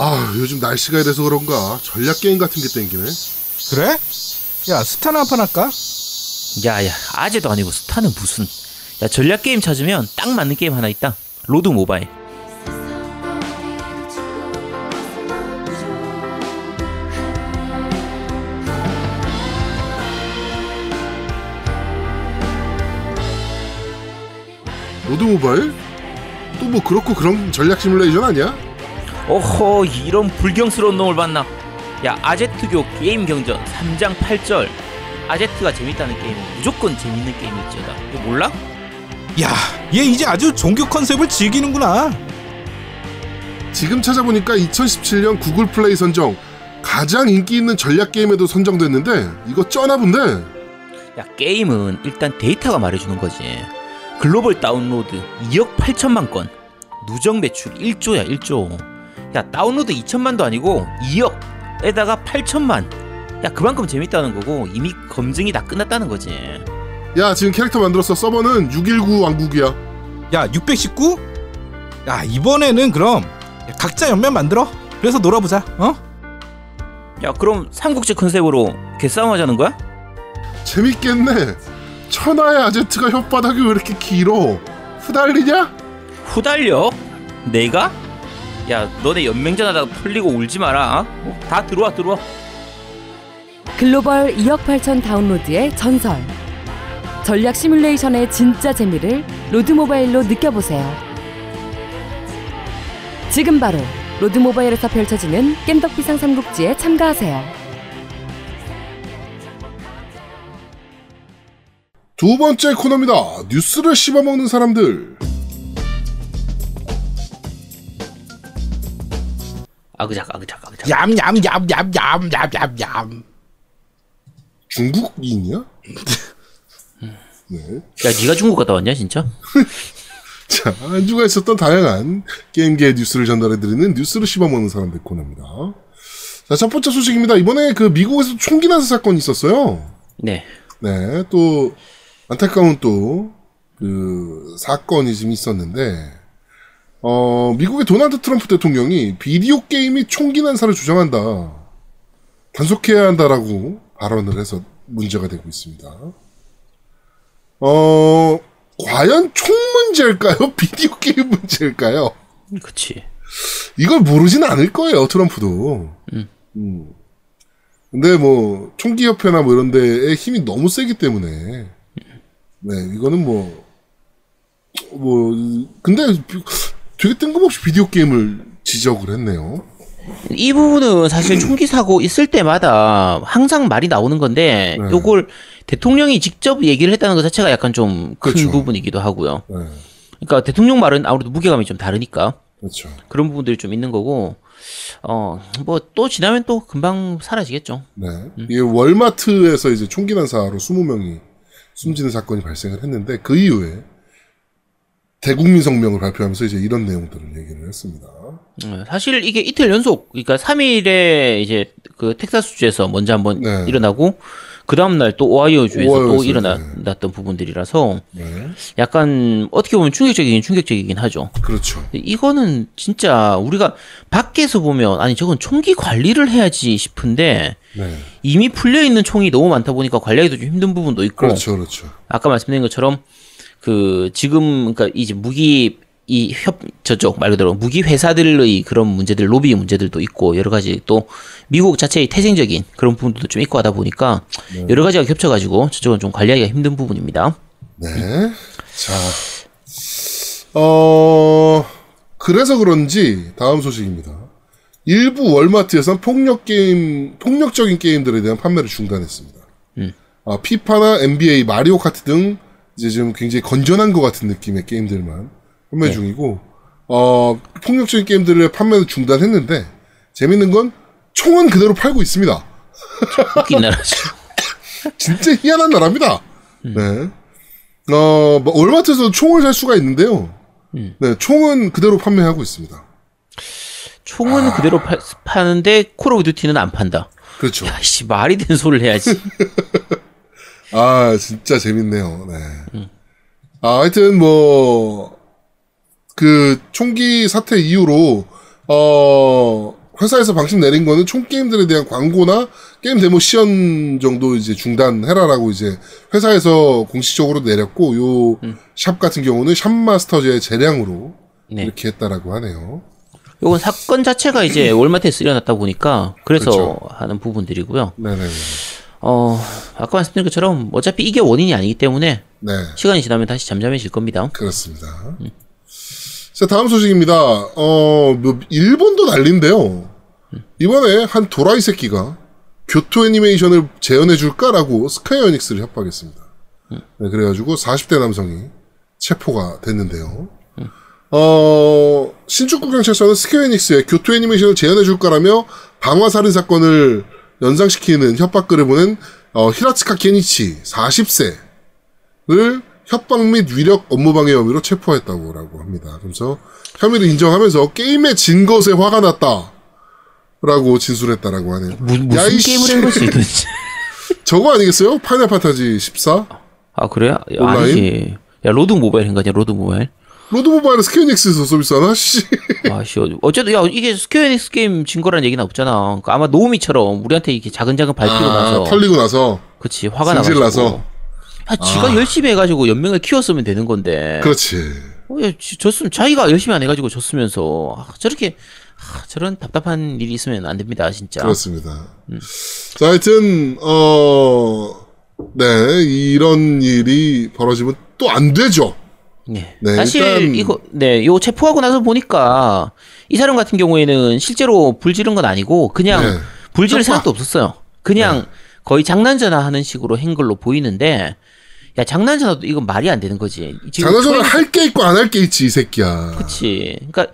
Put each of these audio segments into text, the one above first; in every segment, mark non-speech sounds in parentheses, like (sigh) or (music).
아, 요즘 날씨가 이래서 그런가 전략 게임 같은 게 땡기네. 그래? 야, 스타나 한판 할까? 야야 아재도 아니고 스타는 무슨 야 전략 게임 찾으면 딱 맞는 게임 하나 있다 로드 모바일 로드 모바일? 또 뭐 그렇고 그런 전략 시뮬레이션 아니야? 오호 이런 불경스러운 놈을 봤나? 야 아제트교 게임 경전 3장 8절. 아제트가 재밌다는 게임은 무조건 재밌는 게임일지어다. 이거 몰라? 야, 얘 이제 아주 종교 컨셉을 즐기는구나. 지금 찾아보니까 2017년 구글 플레이 선정. 가장 인기 있는 전략 게임에도 선정됐는데 이거 쩌나 본데. 야 게임은 일단 데이터가 말해주는 거지. 글로벌 다운로드 2억 8천만 건. 누적 매출 1조야 1조 야 다운로드 2천만도 아니고 2억에다가 8천만 야 그만큼 재밌다는 거고 이미 검증이 다 끝났다는 거지 야, 지금 캐릭터 만들었어. 서버는 619 왕국이야. 야, 619? 야, 이번에는 그럼 각자 연면 만들어. 그래서 놀아보자. 어? 야 그럼 삼국지 컨셉으로 개싸움 하자는 거야? 재밌겠네. 천하의 아제트가 혓바닥이 왜 이렇게 길어? 후달리냐? 후달려? 내가? 야 너네 연맹전 하다가 털리고 울지 마라 어? 다 들어와 들어와 글로벌 2억 8천 다운로드의 전설. 전략 시뮬레이션의 진짜 재미를 로드 모바일로 느껴보세요. 지금 바로 로드 모바일에서 펼쳐지는 겜덕비상 삼국지에 참가하세요. 두 번째 코너입니다. 뉴스를 씹어먹는 사람들. 아그작 아그작 아그작. 얌얌얌얌얌얌얌. 중국인이야? 네. 야, 네가 중국 갔다 왔냐, 진짜? (laughs) 자, 한 주가 있었던 다양한 게임계의 뉴스를 전달해드리는 뉴스를 씹어먹는 사람들 코너입니다. 자, 첫 번째 소식입니다. 이번에 그 미국에서 총기 난사 사건이 있었어요. 네. 네, 또 안타까운 또 그 사건이 좀 있었는데 어, 미국의 도널드 트럼프 대통령이 비디오 게임이 총기 난사를 주장한다. 단속해야 한다라고 발언을 해서 문제가 되고 있습니다. 어, 과연 총 문제일까요? (laughs) 비디오 게임 문제일까요? 그치 이걸 모르진 않을 거예요, 트럼프도. 음. 음. 근데 뭐, 총기협회나 뭐 이런 데에 힘이 너무 세기 때문에, 네, 이거는 뭐, 뭐, 근데 되게 뜬금없이 비디오 게임을 지적을 했네요. 이 부분은 사실 총기 사고 있을 때마다 항상 말이 나오는 건데 네. 요걸 대통령이 직접 얘기를 했다는 것 자체가 약간 좀큰 그렇죠. 부분이기도 하고요. 네, 그러니까 대통령 말은 아무래도 무게감이 좀 다르니까 그렇죠. 그런 부분들이 좀 있는 거고 어뭐 또 지나면 또 금방 사라지겠죠. 네. 이게 월마트에서 이제 총기 난사로 20명이 숨지는 사건이 발생을 했는데, 그 이후에 대국민 성명을 발표하면서 이제 이런 내용들을 얘기를 했습니다. 어, 사실 이게 이틀 연속 그러니까 3일에 이제 그 텍사스주에서 먼저 한번 네. 일어나고 그 다음 날 또 오하이오주에서 또 오하이오에서, 일어났던 부분들이라서 네. 약간 어떻게 보면 충격적이긴 충격적이긴 하죠. 그렇죠. 이거는 진짜 우리가 밖에서 보면 아니 저건 총기 관리를 해야지 싶은데 네. 이미 풀려 있는 총이 너무 많다 보니까 관리하기도 좀 힘든 부분도 있고 그렇죠, 그렇죠. 아까 말씀드린 것처럼 그 지금 그러니까 이제 무기 이 협 저쪽 말 그대로 무기 회사들의 그런 문제들 로비 문제들도 있고 여러 가지 또 미국 자체의 태생적인 그런 부분도 좀 있고 하다 보니까 여러 가지가 겹쳐가지고 저쪽은 좀 관리하기가 힘든 부분입니다. 네. 자, 어, 그래서 그런지 다음 소식입니다. 일부 월마트에선 폭력 게임, 폭력적인 게임들에 대한 판매를 중단했습니다. 아, 피파나 NBA, 마리오 카트 등 이제 좀 굉장히 건전한 것 같은 느낌의 게임들만 판매 중이고, 어, 폭력적인 게임들의 판매는 중단했는데, 재밌는 건 총은 그대로 팔고 있습니다. 웃긴 (laughs) 나라죠. 진짜 희한한 나라입니다. 네. 어, 뭐, 월마트에서 총을 살 수가 있는데요. 네, 총은 그대로 판매하고 있습니다. 총은 그대로 파, 파는데 콜 오브 듀티는 안 판다. 그렇죠. 야 씨 말이 되는 소리를 해야지. (laughs) 아, 진짜 재밌네요. 네. 아, 하여튼 뭐, 그, 총기 사태 이후로, 어, 회사에서 방침 내린 거는 총 게임들에 대한 광고나 게임 데모 시연 정도 이제 중단해라라고 이제 회사에서 공식적으로 내렸고 요샵 같은 경우는 샵 마스터즈의 재량으로 네. 이렇게 했다라고 하네요. 요건 사건 자체가 이제 (clears throat) 월마트에 쓰려놨다 보니까 그래서 그렇죠. 하는 부분들이고요. 네네네. 어 아까 말씀드린 것처럼 어차피 이게 원인이 아니기 때문에 네. 시간이 지나면 다시 잠잠해질 겁니다. 그렇습니다. 자, 다음 소식입니다. 어, 뭐, 일본도 난린데요. 이번에 한 도라이 새끼가 교토 애니메이션을 재현해줄까라고 스퀘어 에닉스를 협박했습니다. 네, 그래가지고 40대 남성이 체포가 됐는데요. 어, 신주쿠 경찰서는 스퀘어 에닉스에 교토 애니메이션을 재현해줄까라며 방화살인 사건을 연상시키는 협박글을 보낸 어, 히라츠카 케니치 40세를 협박 및 위력 업무방해 혐의로 체포했다고 라고 합니다. 그래서 혐의를 인정하면서 게임에 진 것에 화가 났다. 라고 진술했다라고 하네요. 무, 무슨 야, 이 게임을 씨. 한 거지 도대체? (laughs) 저거 아니겠어요? 파이널 판타지 14? 아 그래요? 온라인? 아니지. 야 로드 모바일 한 거냐 로드 모바일? 로드 모바일은 스퀘어닉스에서 서비스 하나? 씨. 아씨 어쨌든 야 이게 스퀘어닉스 게임 진 거라는 얘기는 없잖아. 그러니까 아마 노우미처럼 우리한테 이렇게 자근자근 나서 아, 털리고 나서. 그치 화가 나가지고. 나서. 야 지가 열심히 해가지고 연맹을 키웠으면 되는 건데. 그렇지. 어, 야, 졌으면 자기가 열심히 안 해가지고 졌으면서 아, 저렇게 아, 저런 답답한 일이 있으면 안 됩니다 진짜. 그렇습니다. 자, 하여튼, 어, 네, 이런 일이 벌어지면 또 안 되죠. 네. 네, 사실 일단- 이거 네, 요 체포하고 나서 보니까 이 사람 같은 경우에는 실제로 불 지른 건 아니고 그냥 네. 불 지를 협박. 생각도 없었어요. 그냥 거의 장난전화 하는 식으로 한 걸로 보이는데 야 장난전화도 이건 말이 안 되는 거지. 장난전화 교회- 할게 있고 안 할 게 있지, 이 새끼야. 그치. 그러니까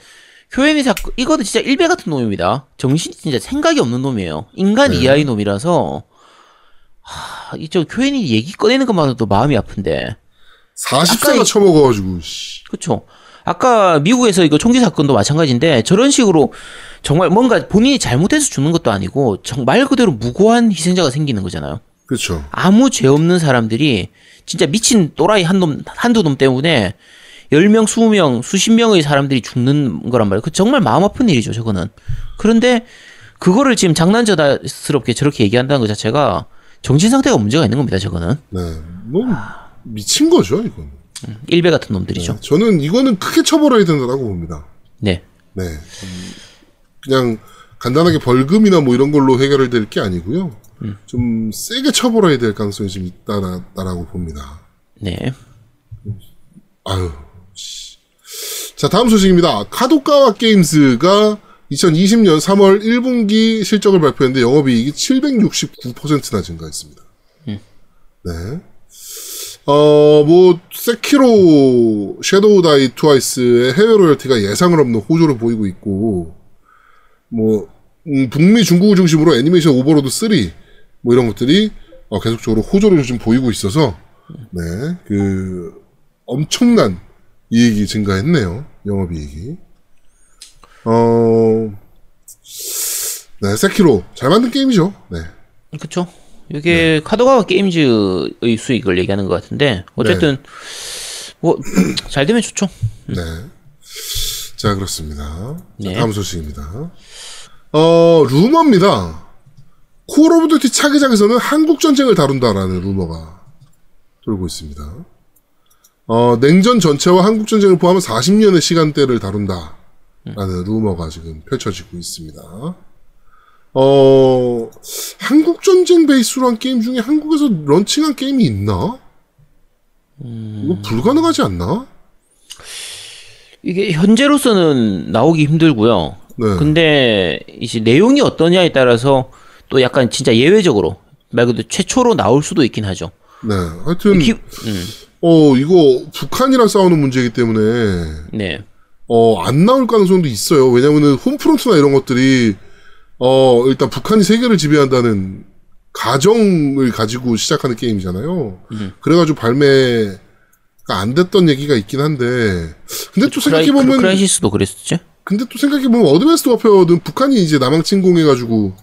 교회니 사건 이거는 진짜 일배 같은 놈입니다. 정신이 진짜 생각이 없는 놈이에요. 인간 네. 이하의 놈이라서 하, 이저 교회니 얘기 꺼내는 것만으로도 마음이 아픈데. 40세가 아까 이- 처먹어가지고, 씨. 그렇죠. 아까 미국에서 이거 총기 사건도 마찬가지인데 저런 식으로 정말 뭔가 본인이 잘못해서 죽는 것도 아니고 정말 그대로 무고한 희생자가 생기는 거잖아요. 그렇죠. 아무 죄 없는 사람들이 진짜 미친 또라이 한 놈, 한두 놈 때문에 10명, 20명, 수십 명의 사람들이 죽는 거란 말이에요. 그 정말 마음 아픈 일이죠, 저거는. 그런데 그거를 지금 장난전화스럽게 저렇게 얘기한다는 것 자체가 정신 상태가 문제가 있는 겁니다, 저거는. 네. 뭐, 미친 거죠, 이건. 일배 같은 놈들이죠. 저는 이거는 크게 처벌해야 된다고 봅니다. 네. 네. 음, 그냥 간단하게 벌금이나 뭐 이런 걸로 해결을 될 게 아니고요. 좀 세게 처벌해야 될 가능성이 좀 있다라고 봅니다. 네. 아유. 씨. 자, 다음 소식입니다. 카도카와 게임즈가 2020년 3월 1분기 실적을 발표했는데 영업이익이 769%나 증가했습니다. 네. 어, 뭐, 세키로, 섀도우 다이 트와이스의 해외 로열티가 예상을 넘는 호조를 보이고 있고, 뭐, 음, 북미 중국을 중심으로 애니메이션 오버로드 3, 뭐 이런 것들이 어, 계속적으로 호조를 좀 보이고 있어서, 네, 그, 엄청난 이익이 증가했네요. 영업이익이. 어, 네, 세키로. 잘 만든 게임이죠. 네. 그쵸. 이게 카도카와 게임즈의 수익을 얘기하는 것 같은데 어쨌든 뭐 (clears throat) 잘 되면 좋죠. 네. 자, 그렇습니다. 자, 네. 다음 소식입니다. 어, 루머입니다. 콜 오브 듀티 차기작에서는 한국 전쟁을 다룬다라는 루머가 돌고 있습니다. 어, 냉전 전체와 한국 전쟁을 포함한 40년의 시간대를 다룬다라는 루머가 지금 펼쳐지고 있습니다. 어, 한국 전쟁 베이스로 한 게임 중에 한국에서 런칭한 게임이 있나? 이거 불가능하지 않나? 이게 현재로서는 나오기 힘들고요. 네. 근데 이제 내용이 어떠냐에 따라서 또 약간 진짜 예외적으로 말 그대로 최초로 나올 수도 있긴 하죠. 네. 하여튼, 기- 음, 어, 이거 북한이랑 싸우는 문제이기 때문에, 네. 어, 안 나올 가능성도 있어요. 왜냐면은 홈프론트나 이런 것들이, 어, 일단 북한이 세계를 지배한다는 가정을 가지고 시작하는 게임이잖아요. 그래가지고 발매가 안 됐던 얘기가 있긴 한데, 근데 또 크라이, 생각해보면, 크라이시스도 그랬었죠. 근데 또 생각해보면 어드밴스드 워페어는 북한이 이제 남한 침공해가지고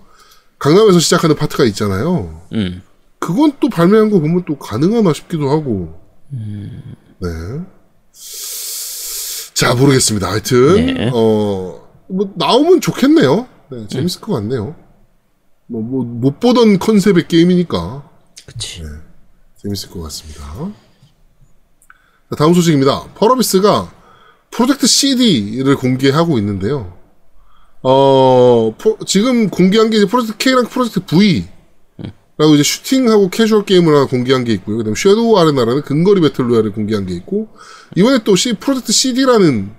강남에서 시작하는 파트가 있잖아요. 음. 그건 또 발매한 거 보면 또 가능하나 싶기도 하고. 네. 자, 모르겠습니다. 하여튼, 네. 어, 뭐, 나오면 좋겠네요. 네, 재밌을 것 같네요. 뭐, 뭐, 못 보던 컨셉의 게임이니까 그치. 재밌을 것 같습니다. 자, 다음 소식입니다. 펄어비스가 프로젝트 CD를 공개하고 있는데요. 어, 포- 지금 공개한 게 이제 프로젝트 K랑 프로젝트 V. 라고 이제 슈팅하고 캐주얼 게임을 하나 공개한 게 있고요. 그 다음에 섀도우 아레나라는 근거리 배틀로얄을 공개한 게 있고, 이번에 또 C, 프로젝트 CD라는,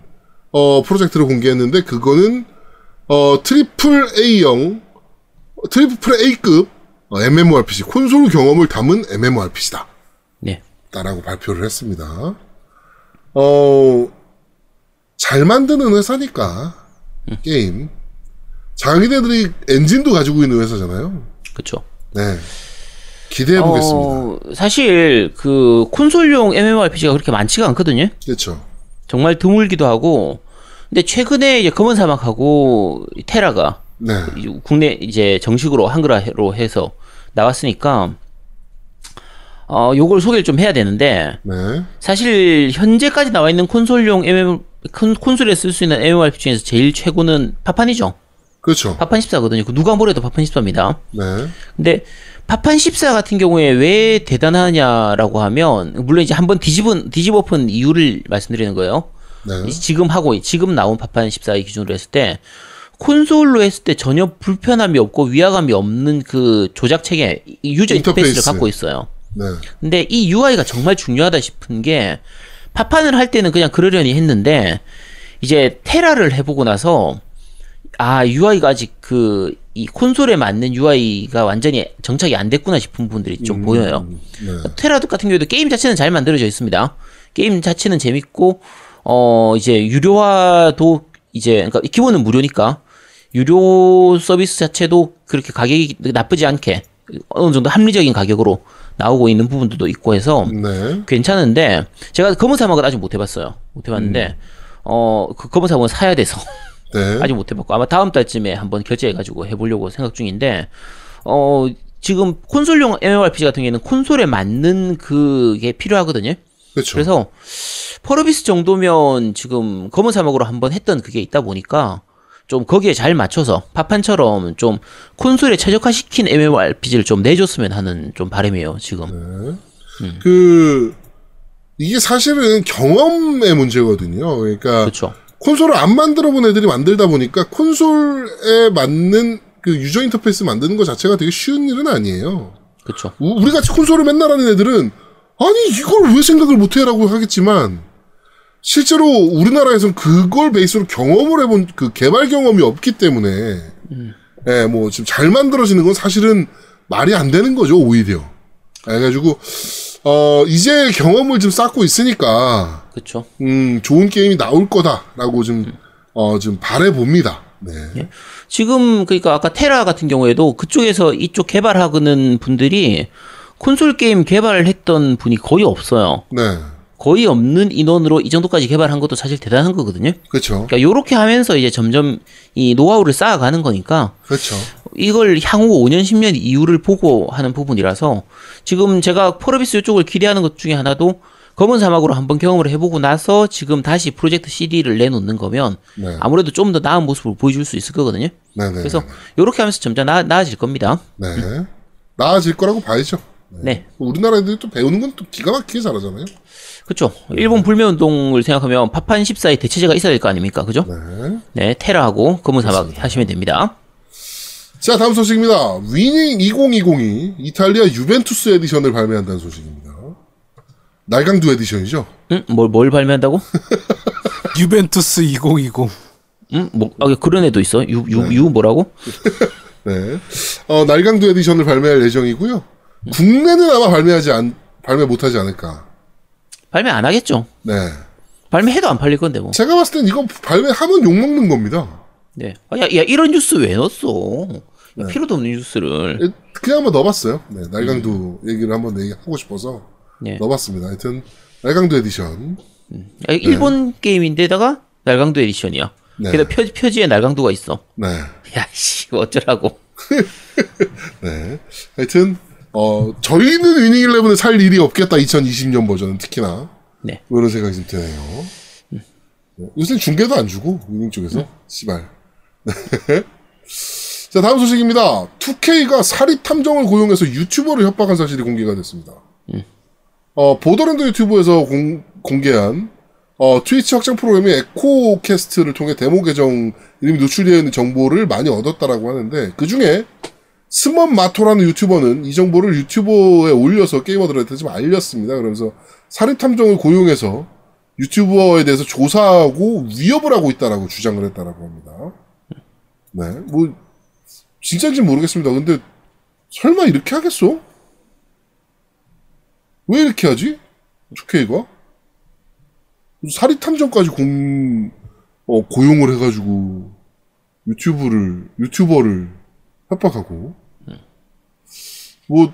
어, 프로젝트를 공개했는데, 그거는, 어, triple A형, triple A급 어, MMORPG, 콘솔 경험을 담은 MMORPG다. 네. 라고 발표를 했습니다. 어, 잘 만드는 회사니까, 게임. 자기네들이 엔진도 가지고 있는 회사잖아요. 그쵸. 네. 기대해 보겠습니다. 어, 사실 그 콘솔용 MMORPG가 그렇게 많지가 않거든요. 그렇죠. 정말 드물기도 하고. 근데 최근에 이제 검은 사막하고 테라가 네. 이- 국내 이제 정식으로 한글화로 해서 나왔으니까 어 요걸 소개를 좀 해야 되는데 네. 사실 현재까지 나와 있는 콘솔용 MM 콘, 콘솔에 쓸 수 있는 MMORPG 중에서 제일 최고는 파판이죠. 그렇죠. 파판 14거든요. 그 누가 뭐래도 파판 14입니다. 네. 근데 파판 14 같은 경우에 왜 대단하냐라고 하면 물론 이제 한번 뒤집은 뒤집어엎은 이유를 말씀드리는 거예요. 네. 지금 하고 지금 나온 파판 14의 기준으로 했을 때 콘솔로 했을 때 전혀 불편함이 없고 위화감이 없는 그 조작 체계 이 유저 인터페이스를 인터페이스. 갖고 있어요. 네. 근데 이 UI가 정말 중요하다 싶은 게 파판을 할 때는 그냥 그러려니 했는데 이제 테라를 해보고 나서 아 UI가 아직 그 이 콘솔에 맞는 UI가 완전히 정착이 안 됐구나 싶은 부분들이 좀 보여요. 네. 테라 같은 경우에도 게임 자체는 잘 만들어져 있습니다. 게임 자체는 재밌고 어 이제 유료화도 이제 그러니까 기본은 무료니까 유료 서비스 자체도 그렇게 가격이 나쁘지 않게 어느 정도 합리적인 가격으로 나오고 있는 부분들도 있고 해서 네. 괜찮은데 제가 검은 사막은 아직 못 해봤어요. 못 해봤는데 어그 검은 사막은 사야 돼서 네. (laughs) 아직 못 해봤고 아마 다음 달쯤에 한번 결제해가지고 해보려고 생각 중인데 어 지금 콘솔용 MMORPG 같은 경우에는 콘솔에 맞는 그게 필요하거든요. 그렇죠. 그래서 퍼르비스 정도면 지금 검은 사막으로 한번 했던 그게 있다 보니까 좀 거기에 잘 맞춰서 파판처럼 좀 콘솔에 최적화시킨 MMORPG를 좀 내줬으면 하는 좀 바람이에요 지금. 그 이게 사실은 경험의 문제거든요. 그러니까 그렇죠. 콘솔을 안 만들어 본 애들이 만들다 보니까 콘솔에 맞는 그 유저 인터페이스 만드는 것 자체가 되게 쉬운 일은 아니에요. 그렇죠. 우- 우리 같이 콘솔을 맨날 하는 애들은 아니 이걸 왜 생각을 못해라고 하겠지만 실제로 우리나라에선 그걸 베이스로 경험을 해본 그 개발 경험이 없기 때문에 예, 뭐 지금 잘 만들어지는 건 사실은 말이 안 되는 거죠 오히려. 그래가지고 어 이제 경험을 좀 쌓고 있으니까 그렇죠. 음 좋은 게임이 나올 거다라고 좀어좀 바래 봅니다. 네. 지금 그러니까 아까 테라 같은 경우에도 그쪽에서 이쪽 개발하는 분들이 콘솔 게임 개발을 했던 분이 거의 없어요. 네. 거의 없는 인원으로 이 정도까지 개발한 것도 사실 대단한 거거든요. 그렇죠. 그러니까 요렇게 하면서 이제 점점 이 노하우를 쌓아가는 거니까 그렇죠. 이걸 향후 5년 10년 이후를 보고 하는 부분이라서 지금 제가 포러비스 이쪽을 기대하는 것 중에 하나도 검은 사막으로 한번 경험을 해보고 나서 지금 다시 프로젝트 CD를 내놓는 거면 네. 아무래도 좀 더 나은 모습을 보여줄 수 있을 거거든요. 네 네. 그래서 요렇게 하면서 점점 나, 나아질 겁니다. 네. 나아질 거라고 봐야죠. 네. 우리나라 애들이 또 배우는 건 또 기가 막히게 잘하잖아요. 그렇죠. 일본 불매 운동을 생각하면 파판 14의 대체제가 있어야 될 거 아닙니까? 그죠? 네. 네, 테라하고 검은 사막 하시면 됩니다. 자, 다음 소식입니다. 위닝 2020이 이탈리아 유벤투스 에디션을 발매한다는 소식입니다. 날강두 에디션이죠? 응? 뭘, 뭘 발매한다고? (laughs) 유벤투스 2020. 응? 뭐, 아, 그런 애도 있어? 유, 유, 유 뭐라고? (laughs) 네. 어, 날강두 에디션을 발매할 예정이고요. 국내는 아마 발매하지 않, 발매 못하지 않을까. 발매 안 하겠죠. 네. 발매해도 안 팔릴 건데 뭐. 제가 봤을 땐 이거 발매하면 욕 먹는 겁니다. 네. 아, 야, 야, 이런 뉴스 왜 넣었어? 네. 야, 필요도 없는 뉴스를. 예, 그냥 한번 넣어봤어요. 네, 날강두 얘기를 한번 얘기하고 싶어서 네. 넣어봤습니다. 하여튼, 날강두 에디션. 야, 일본 게임인데다가 날강두 에디션이야. 네. 게다가 표, 표지에 날강두가 있어. 네. 야, 씨, 이거 어쩌라고. (laughs) 네. 하여튼, 어, 저희는 위닝 11을 살 일이 없겠다, 2020년 버전은 특히나. 네. 뭐 이런 생각이 좀 드네요. 네. 요새 중계도 안 주고, 위닝 쪽에서. 씨발. 네. (laughs) 자, 다음 소식입니다. 2K가 사립 탐정을 고용해서 유튜버를 협박한 사실이 공개가 됐습니다. 어, 보더랜드 유튜브에서 공, 공개한 어, 트위치 확장 프로그램이 에코캐스트를 통해 데모 계정 이름이 노출되어 있는 정보를 많이 얻었다라고 하는데 그 중에 섭마토라는 유튜버는 이 정보를 유튜브에 올려서 게이머들한테 좀 알렸습니다. 그러면서 사립 탐정을 고용해서 유튜버에 대해서 조사하고 위협을 하고 있다라고 주장을 했다라고 합니다. 네, 뭐 진짜인지 모르겠습니다. 근데 설마 이렇게 하겠어? 왜 이렇게 하지? 2K가? 사립 탐정까지 공 어, 고용을 해가지고 유튜브를 유튜버를 협박하고 뭐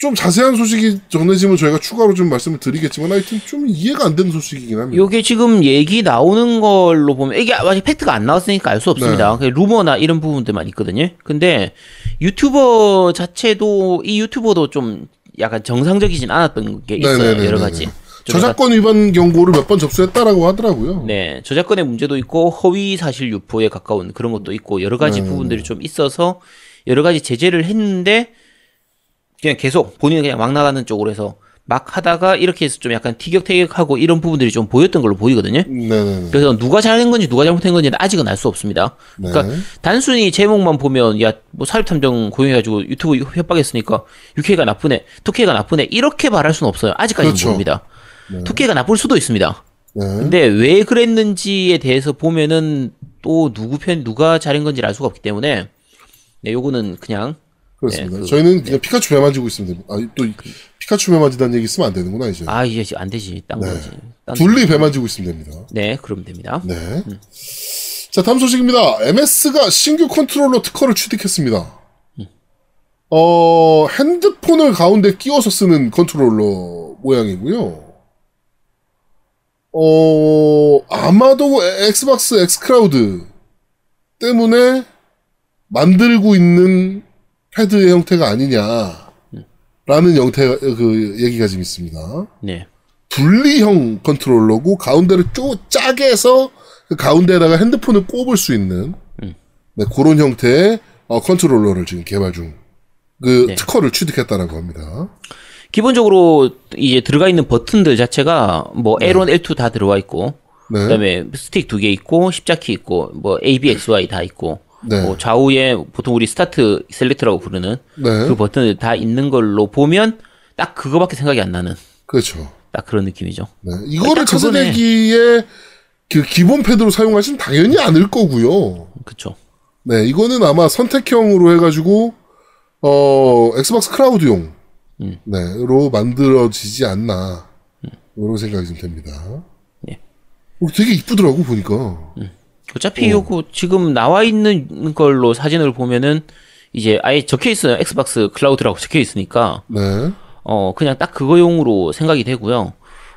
좀 자세한 소식이 전해지면 저희가 추가로 좀 말씀을 드리겠지만 하여튼 좀 이해가 안 되는 소식이긴 합니다. 요게 지금 얘기 나오는 걸로 보면 이게 아직 팩트가 안 나왔으니까 알 수 없습니다. 그냥 루머나 이런 부분들만 있거든요. 근데 유튜버 자체도 이 유튜버도 좀 약간 정상적이진 않았던 게 있어요. 네네네네네. 여러 가지. 좀 저작권 위반 경고를 몇 번 접수했다라고 하더라고요. 네, 저작권의 문제도 있고 허위 사실 유포에 가까운 그런 것도 있고 여러 가지 네. 부분들이 좀 있어서 여러 가지 제재를 했는데 그냥 계속 본인은 그냥 막 나가는 쪽으로 해서 막 하다가 이렇게 해서 좀 약간 티격태격하고 이런 부분들이 좀 보였던 걸로 보이거든요. 네네. 그래서 누가 잘한 건지 누가 잘못한 건지는 아직은 알 수 없습니다. 네. 그러니까 단순히 제목만 보면 야 뭐 사립탐정 고용해가지고 유튜브 협박했으니까 6K가 나쁘네, 2K가 나쁘네 이렇게 말할 수는 없어요. 아직까지는 그렇죠. 모릅니다. 2K가 나쁠 수도 있습니다. 네. 근데 왜 그랬는지에 대해서 보면은 또 누구 편 누가 잘한 건지를 알 수가 없기 때문에 네 요거는 그냥 그렇습니다. 네, 그- 저희는 그냥 피카츄 배 만지고 있습니다. 아, 또 이- 피카츄 배 만지다는 얘기 쓰면 안 되는구나 이제. 아 이제 안 되지 딴 네. 거지. 딴 둘리 배 만지고 있으면 됩니다. 네 그러면 됩니다. 네. 자, 다음 소식입니다. MS가 신규 컨트롤러 특허를 취득했습니다. 어, 핸드폰을 가운데 끼워서 쓰는 컨트롤러 모양이고요. 어, 아마도 엑스박스 엑스클라우드 때문에 만들고 있는 패드의 형태가 아니냐. 라는 형태, 그, 얘기가 지금 있습니다. 네. 분리형 컨트롤러고 가운데를 쪼 짜게 해서 그 가운데에다가 핸드폰을 꼽을 수 있는 음. 네, 그런 형태의 어, 컨트롤러를 지금 개발 중. 그 네. 특허를 취득했다라고 합니다. 기본적으로 이제 들어가 있는 버튼들 자체가 뭐 L1, L2 다 들어와 있고 네. 그다음에 스틱 두 개 있고 십자키 있고 뭐 A, B, X, Y 다 있고 네. 뭐 좌우에 보통 우리 스타트 셀렉트라고 부르는 네. 그 버튼들 다 있는 걸로 보면 딱 그거밖에 생각이 안 나는 그렇죠. 딱 그런 느낌이죠. 네. 이거를 그거네. 차세대기에 그 기본 패드로 사용하지는 당연히 않을 거고요. 그쵸. 네, 이거는 아마 선택형으로 해가지고 어 엑스박스 클라우드용 음. 네로 만들어지지 않나 이런 생각이 좀 됩니다. 예. 어, 되게 이쁘더라고 보니까. 어차피 요거 지금 나와 있는 걸로 사진을 보면은 이제 아예 적혀 있어요. 엑스박스 클라우드라고 적혀 있으니까 네, 어 그냥 딱 그거용으로 생각이 되고요.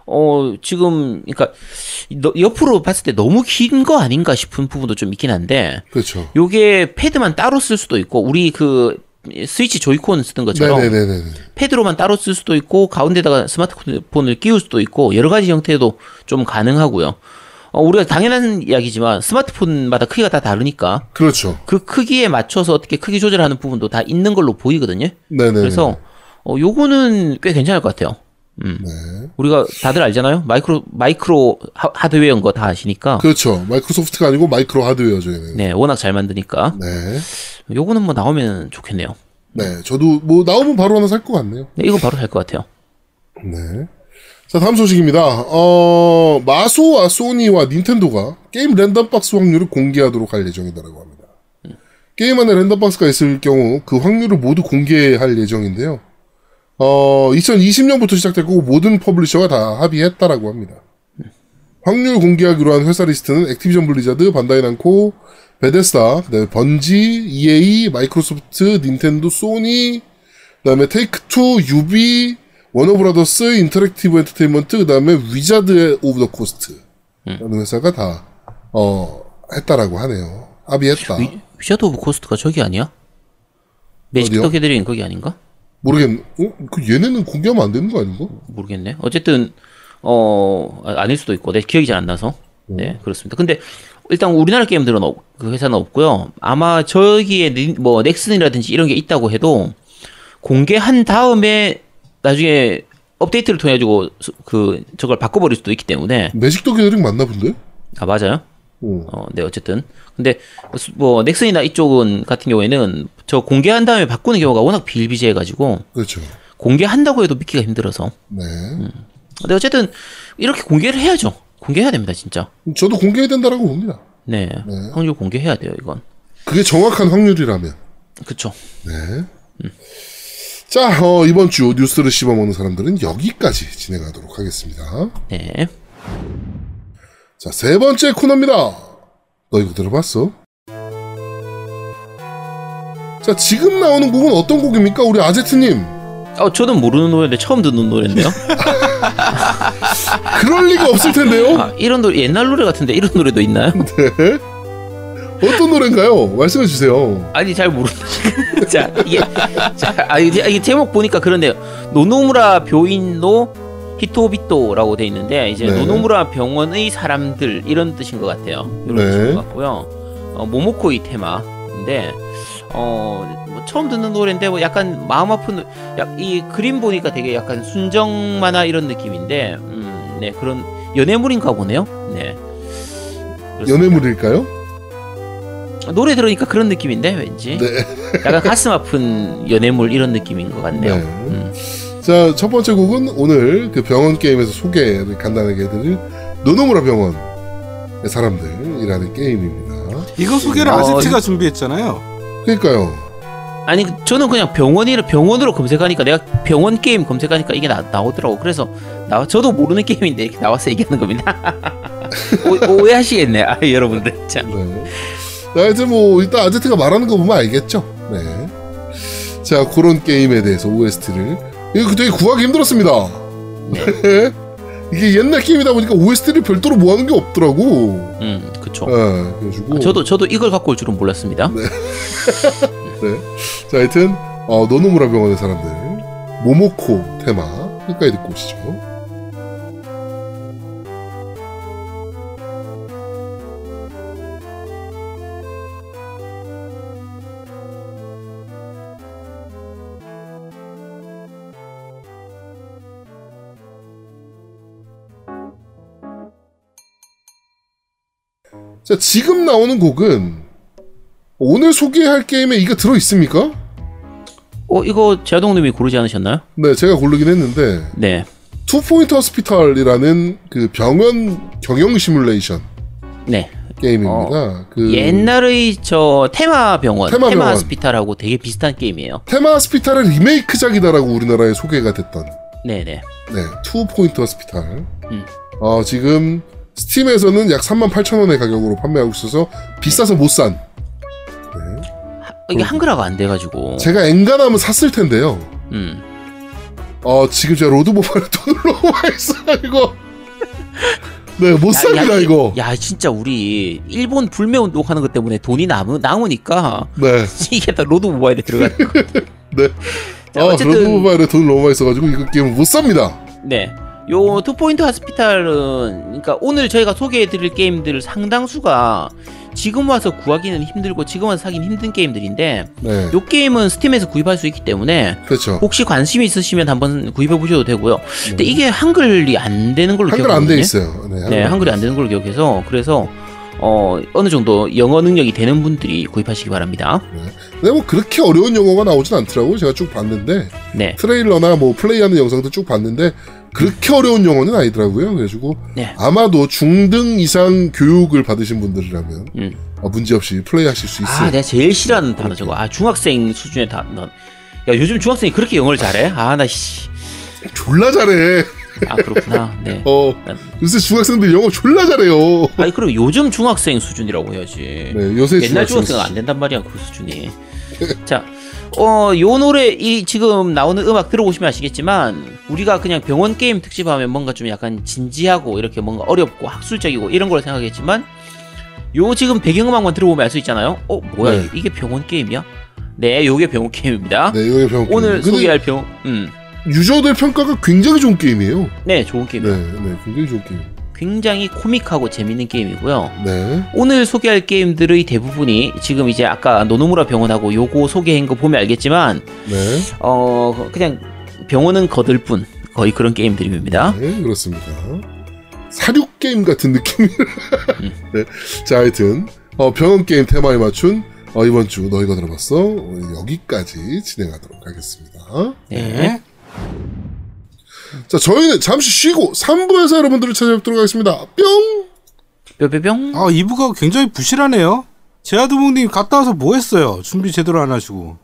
어 지금 그러니까 너- 옆으로 봤을 때 너무 긴 거 아닌가 싶은 부분도 좀 있긴 한데 그렇죠. 요게 패드만 따로 쓸 수도 있고 우리 그 스위치 조이콘 쓰던 것처럼 네네네네. 패드로만 따로 쓸 수도 있고 가운데다가 스마트폰을 끼울 수도 있고 여러 가지 형태도 좀 가능하고요. 어, 우리가 당연한 이야기지만 스마트폰마다 크기가 다 다르니까 그렇죠. 그 크기에 맞춰서 어떻게 크기 조절하는 부분도 다 있는 걸로 보이거든요. 네네. 그래서 어, 요거는 꽤 괜찮을 것 같아요. 음. 네. 우리가 다들 알잖아요. 마이크로 마이크로 하- 하드웨어인 거 다 아시니까. 그렇죠. 마이크로소프트가 아니고 마이크로 하드웨어 저희는. 네, 워낙 잘 만드니까. 네. 요거는 뭐 나오면 좋겠네요. 네. 저도 뭐 나오면 바로 하나 살 것 같네요. 네, 이거 바로 살 것 같아요. 네. 자, 다음 소식입니다. 어, 마소와 소니와 닌텐도가 게임 랜덤박스 확률을 공개하도록 할 예정이다라고 합니다. 게임 안에 랜덤박스가 있을 경우 그 확률을 모두 공개할 예정인데요. 어, 2020년부터 시작됐고 모든 publisher가 다 합의했다라고 합니다. 확률 공개하기로 한 회사 리스트는 액티비전 블리자드, 반다이 남코, 베데스다, 그다음에 번지, EA, 마이크로소프트, 닌텐도, 소니, 그다음에 테이크2, 유비, 워너브라더스, Interactive Entertainment, 그 다음에 Wizards of the Coast 라는 회사가 다 어, 했다라고 하네요. 합의했다. 위, Wizards of Coast가 저기 아니야? Magic? The Gathering 거기 아닌가? 모르겠네. 어? 그 얘네는 공개하면 안 되는 거 아닌가? 모르겠네. 어쨌든 어 아, 아닐 수도 있고 내 기억이 잘 안 나서 네 그렇습니다. 근데 일단 우리나라 게임들은 없, 그 회사는 없고요. 아마 저기에 니- 뭐 넥슨이라든지 이런 게 있다고 해도 공개한 다음에 나중에 업데이트를 통해 가지고 그 저걸 바꿔버릴 수도 있기 때문에 매직도 게더링 맞나 본데? 아 맞아요. 어. 어, 네 어쨌든 근데 수- 뭐 넥슨이나 이쪽은 같은 경우에는 저 공개한 다음에 바꾸는 경우가 워낙 비일비재해가지고 그렇죠. 공개한다고 해도 믿기가 힘들어서. 네. 근데 어쨌든 이렇게 공개를 해야죠. 공개해야 됩니다 진짜. 저도 공개해야 된다라고 봅니다. 네, 네. 확률 공개해야 돼요 이건. 그게 정확한 확률이라면. 그쵸. 네. 자, 어, 이번 주 뉴스를 씹어먹는 사람들은 여기까지 진행하도록 하겠습니다. 네. 자, 세 번째 코너입니다. 너 이거 들어봤어? 자, 지금 나오는 곡은 어떤 곡입니까? 우리 아제트님. 어 저는 모르는 노래인데 처음 듣는 노래인데요. (laughs) 그럴 리가 없을 텐데요? 아 이런 노래 옛날 노래 같은데 이런 노래도 있나요? (laughs) 네. 어떤 노래인가요? 말씀해 주세요. 아니 잘 모르는데. (laughs) 자 이게 자 아, 이게, 제목 보니까 그런데요. 노노무라 묘인노 히토비토라고 돼 있는데 이제 네. 노노무라 병원의 사람들 이런 뜻인 것 같아요. 이런 네. 뜻인 것 같고요. 어, 모모코이 테마인데 어, 뭐 처음 듣는 노래인데 뭐 약간 마음 아픈 노- 약, 이 그림 보니까 되게 약간 순정 만화 이런 느낌인데 음, 네 그런 연애물인가 보네요. 네. 그렇습니다. 연애물일까요? 노래 들으니까 그런 느낌인데 왠지 네. 약간 가슴 아픈 연애물 이런 느낌인 것 같네요. 네. 음. 자, 첫 번째 곡은 오늘 그 병원 게임에서 소개를 간단하게 해드릴 노노무라 병원의 사람들이라는 게임입니다. 이거 소개를 어, 아제트가 준비했잖아요. 그러니까요. 아니 저는 그냥 병원이라 병원으로 검색하니까 내가 병원 게임 검색하니까 이게 나, 나오더라고. 그래서 나 저도 모르는 게임인데 이렇게 나와서 얘기하는 겁니다. (laughs) 오, 오해하시겠네, 아, 여러분들. 참. 네. 자, 하여튼 뭐 일단 아제트가 말하는 거 보면 알겠죠. 네. 자, 그런 게임에 대해서 OST를 이거 되게 구하기 힘들었습니다. 네. 이게 옛날 게임이다 보니까 OST를 별도로 모아놓은 게 없더라고. 음, 그쵸. 네, 그래가지고 저도 저도 이걸 갖고 올 줄은 몰랐습니다. 네. 자, 하여튼 어, 노노무라 병원의 사람들 모모코 테마 끝까지 듣고 오시죠. 자, 지금 나오는 곡은 오늘 소개할 게임에 이거 들어 있습니까? 어, 이거 제아두목님이 고르지 않으셨나요? 네, 제가 고르긴 했는데 네, Two Point Hospital이라는 그 병원 경영 시뮬레이션 네. 게임입니다. 그 옛날의 저 테마 병원, 테마 테마, 병원. Hospital하고 되게 비슷한 게임이에요. Theme Hospital의 리메이크작이다라고 우리나라에 소개가 됐던 네, 네. 네, Two Point Hospital. 음. 어, 지금 스팀에서는 약 38,000원의 가격으로 판매하고 있어서 비싸서 못 산. 네. 이게 한글화가 안 돼가지고. 제가 엔간하면 샀을 텐데요. 음. 어, 지금 제가 로드 모바일에 돈을 너무 많이 써가지고. 네, 못 야, 삽니다, 야, 이- 이거. 야, 진짜 우리 일본 불매 운동하는 것 때문에 돈이 남으, 남으니까 네. (laughs) 이게 다 로드 모바일에 들어가는 (laughs) 거. 네. 자, 아, 어쨌든- 로드 모바일에 돈을 너무 많이 써가지고 이거 게임을 못 삽니다. 네. 요 Two Point Hospital은 그러니까 오늘 저희가 소개해 드릴 게임들 상당수가 지금 와서 구하기는 힘들고 지금 와서 사기는 힘든 게임들인데 네. 요 게임은 스팀에서 구입할 수 있기 때문에 그렇죠. 혹시 관심이 있으시면 한번 구입해 보셔도 되고요. 근데 이게 한글이 안 되는 걸로 네. 한글 안돼 기억하거든요. 있어요. 네, 네, 한글이 안 되는 걸로 기억해서 그래서 어 어느 정도 영어 능력이 되는 분들이 구입하시기 바랍니다. 근데 뭐 그렇게 어려운 영어가 나오진 않더라고요. 제가 쭉 봤는데 네. 트레일러나 뭐 플레이하는 영상도 쭉 봤는데 그렇게 어려운 영어는 아니더라고요. 그래가지고 네. 아마도 중등 이상 교육을 받으신 분들이라면 음. 어, 문제없이 플레이하실 수 있어요. 아, 내가 제일 싫어하는 단어 저거. 아, 중학생 수준의 단어. 야, 요즘 중학생이 그렇게 영어를 잘해? 아, 나 씨. 졸라 잘해. 아, 그렇구나. 네. (laughs) 어 요새 중학생들 영어 졸라 잘해요. 아니, 그럼 요즘 중학생 수준이라고 해야지. 네, 요새 옛날 중학생 중학생 은 안 된단 말이야, 그 수준이. (laughs) 자, 어, 요 노래, 이 지금 나오는 음악 들어보시면 아시겠지만, 우리가 그냥 병원 게임 특집하면 뭔가 좀 약간 진지하고, 이렇게 뭔가 어렵고, 학술적이고, 이런 걸 생각했지만, 요 지금 배경음악만 들어보면 알 수 있잖아요? 어, 뭐야, 네. 이게 병원 게임이야? 네, 요게 병원 게임입니다. 네, 이거 병 오늘 근데 소개할 병, 음, 유저들 평가가 굉장히 좋은 게임이에요. 네, 좋은 게임이에요. 네, 네, 굉장히 좋은 게임. 굉장히 코믹하고 재밌는 게임이고요. 네. 오늘 소개할 게임들의 대부분이 지금 이제 아까 노노무라 병원하고 요거 소개한 거 보면 알겠지만 네. 어 그냥 병원은 거들 뿐 거의 그런 게임들입니다. 네, 그렇습니다. 사육 게임 같은 느낌. 음. (laughs) 네. 자, 하여튼 어, 병원 게임 테마에 맞춘 어, 이번 주 너희가 들어봤어 여기까지 진행하도록 하겠습니다. 네. 자, 저희는 잠시 쉬고 3부에서 여러분들을 찾아뵙도록 하겠습니다. 뿅. 뿅뿅뿅. 아, 2부가 굉장히 부실하네요. 제아두목님 갔다 와서 뭐 했어요? 준비 제대로 안 하시고.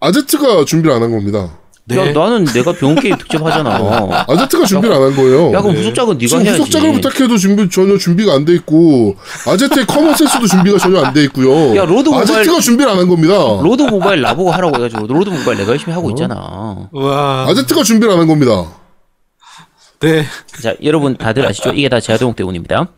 아제트가 준비를 안 한 겁니다. 네. 야 나는 내가 병원 게임 특집 하잖아. (laughs) 아제트가 준비를 안 한 거예요. 야 그럼 후속작은 네가 지금 해야지. 후속작을 부탁해도 준비 전혀 준비가 안 돼 있고 아제트의 common sense도 준비가 전혀 안 돼 있고요. 야, 로드 모바일- 아제트가 준비를 안 한 겁니다. 로드 모바일 나보고 하라고 해가지고 로드 모바일 내가 열심히 하고 있잖아. 와. 아제트가 준비를 안 한 겁니다. 네. 자 여러분 다들 아시죠? 이게 다 제아두목 때문입니다.